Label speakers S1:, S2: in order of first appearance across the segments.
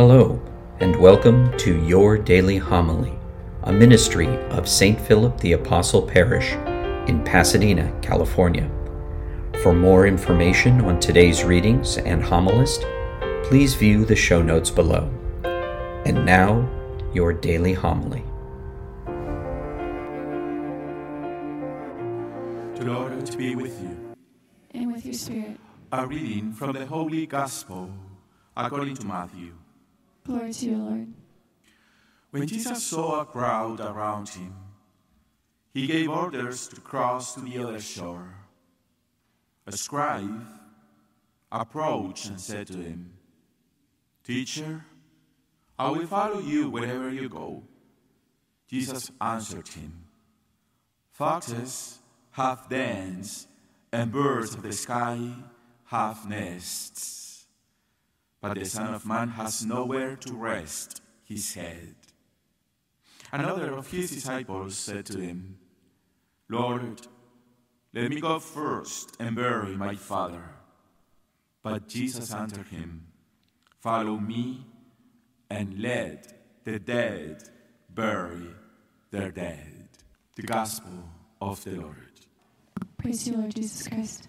S1: Hello, and welcome to Your Daily Homily, a ministry of St. Philip the Apostle Parish in Pasadena, California. For more information on today's readings and homilist, please view the show notes below. And now, your daily homily.
S2: The Lord to be with you.
S3: and with your spirit.
S2: A reading from the Holy Gospel according to Matthew.
S3: Glory to you, Lord.
S2: When Jesus saw a crowd around him, he gave orders to cross to the other shore. A scribe approached and said to him, Teacher, I will follow you wherever you go. Jesus answered him, Foxes have dens, and birds of the sky have nests. But the Son of Man has nowhere to rest his head. Another of his disciples said to him, Lord, let me go first and bury my father. But Jesus answered him, Follow me and let the dead bury their dead. The Gospel of the Lord.
S3: Praise you, Lord Jesus Christ.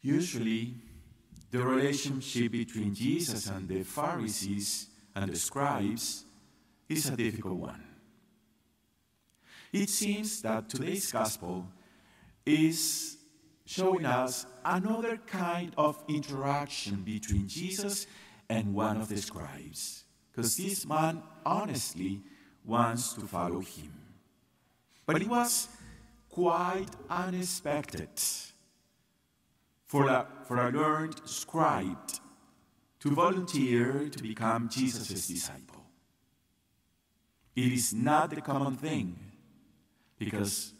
S2: Usually, the relationship between Jesus and the Pharisees and the scribes is a difficult one. It seems that today's gospel is showing us another kind of interaction between Jesus and one of the scribes, because this man honestly wants to follow him. But it was quite unexpected for a, for a learned scribe to volunteer to become Jesus' disciple. It is not the common thing because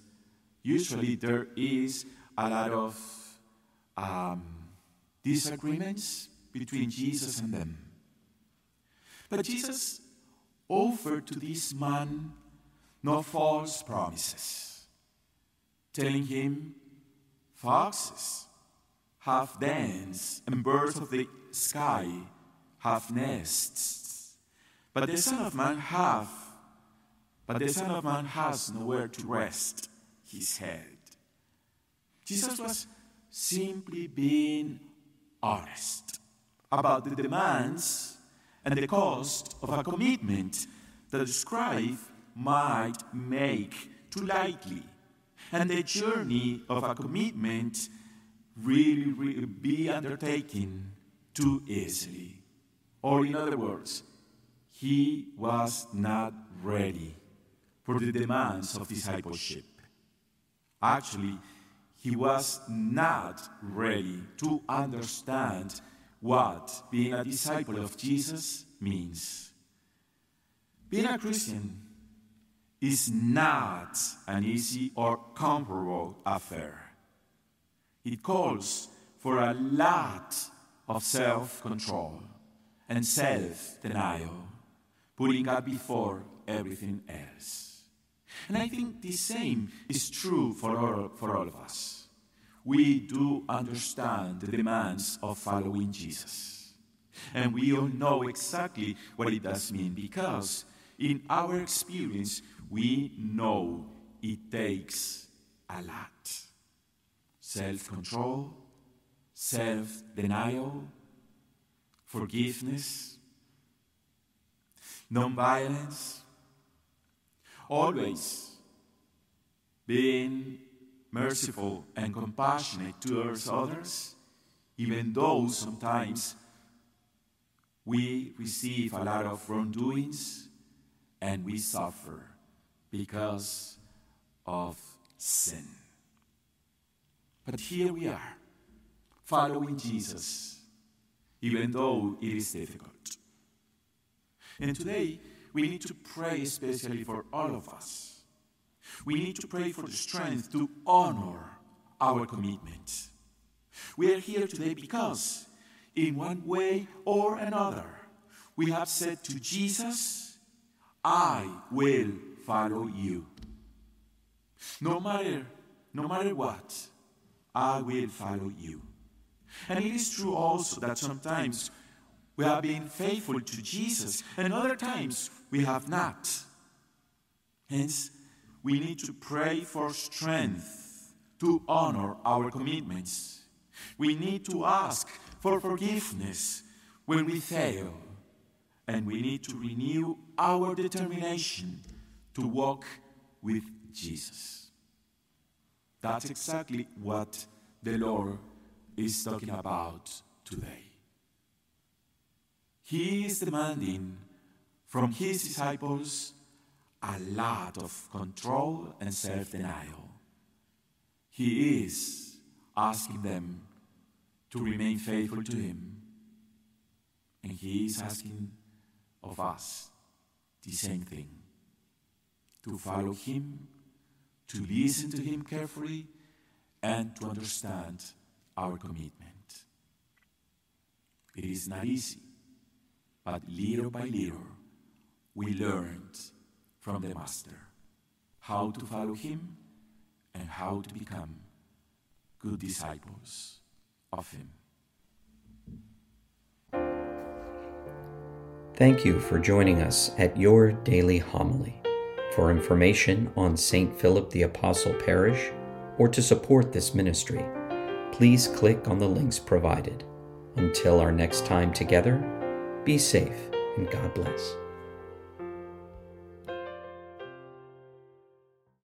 S2: usually there is a lot of um, disagreements between Jesus and them. But Jesus offered to this man no false promises, telling him, Foxes have dens, and birds of the sky have nests. But the Son of Man have, but the Son of Man has nowhere to rest his head. Jesus was simply being honest about the demands and the cost of a commitment that the scribe might make too lightly, and the journey of a commitment really, really be undertaken too easily. Or, in other words, he was not ready for the demands of discipleship. Actually, he was not ready to understand what being a disciple of Jesus means. Being a Christian is not an easy or comfortable affair. It calls for a lot of self control and self denial, putting God before everything else. And I think the same is true for all, for all of us. We do understand the demands of following Jesus. And we all know exactly what it does mean because, in our experience, we know it takes a lot self control, self denial, forgiveness, non violence, always being merciful and compassionate towards others, even though sometimes we receive a lot of wrongdoings and we suffer because of sin. But here we are, following Jesus, even though it is difficult. And today, we need to pray especially for all of us. We need to pray for the strength to honor our commitment. We are here today because, in one way or another, we have said to Jesus, I will follow you. No matter, no matter what, I will follow you. And it is true also that sometimes we have been faithful to Jesus, and other times we have not. Hence, we need to pray for strength to honor our commitments. We need to ask for forgiveness when we fail, and we need to renew our determination to walk with Jesus. That's exactly what the Lord is talking about today. He is demanding from his disciples a lot of control and self denial. He is asking them to remain faithful to him, and he is asking of us the same thing to follow him, to listen to him carefully, and to understand our commitment. It is not easy, but little by little we learned from the Master how to follow him and how to become good disciples of him.
S1: Thank you for joining us at your daily homily. For information on St. Philip the Apostle Parish or to support this ministry, please click on the links provided. Until our next time together, be safe and God bless.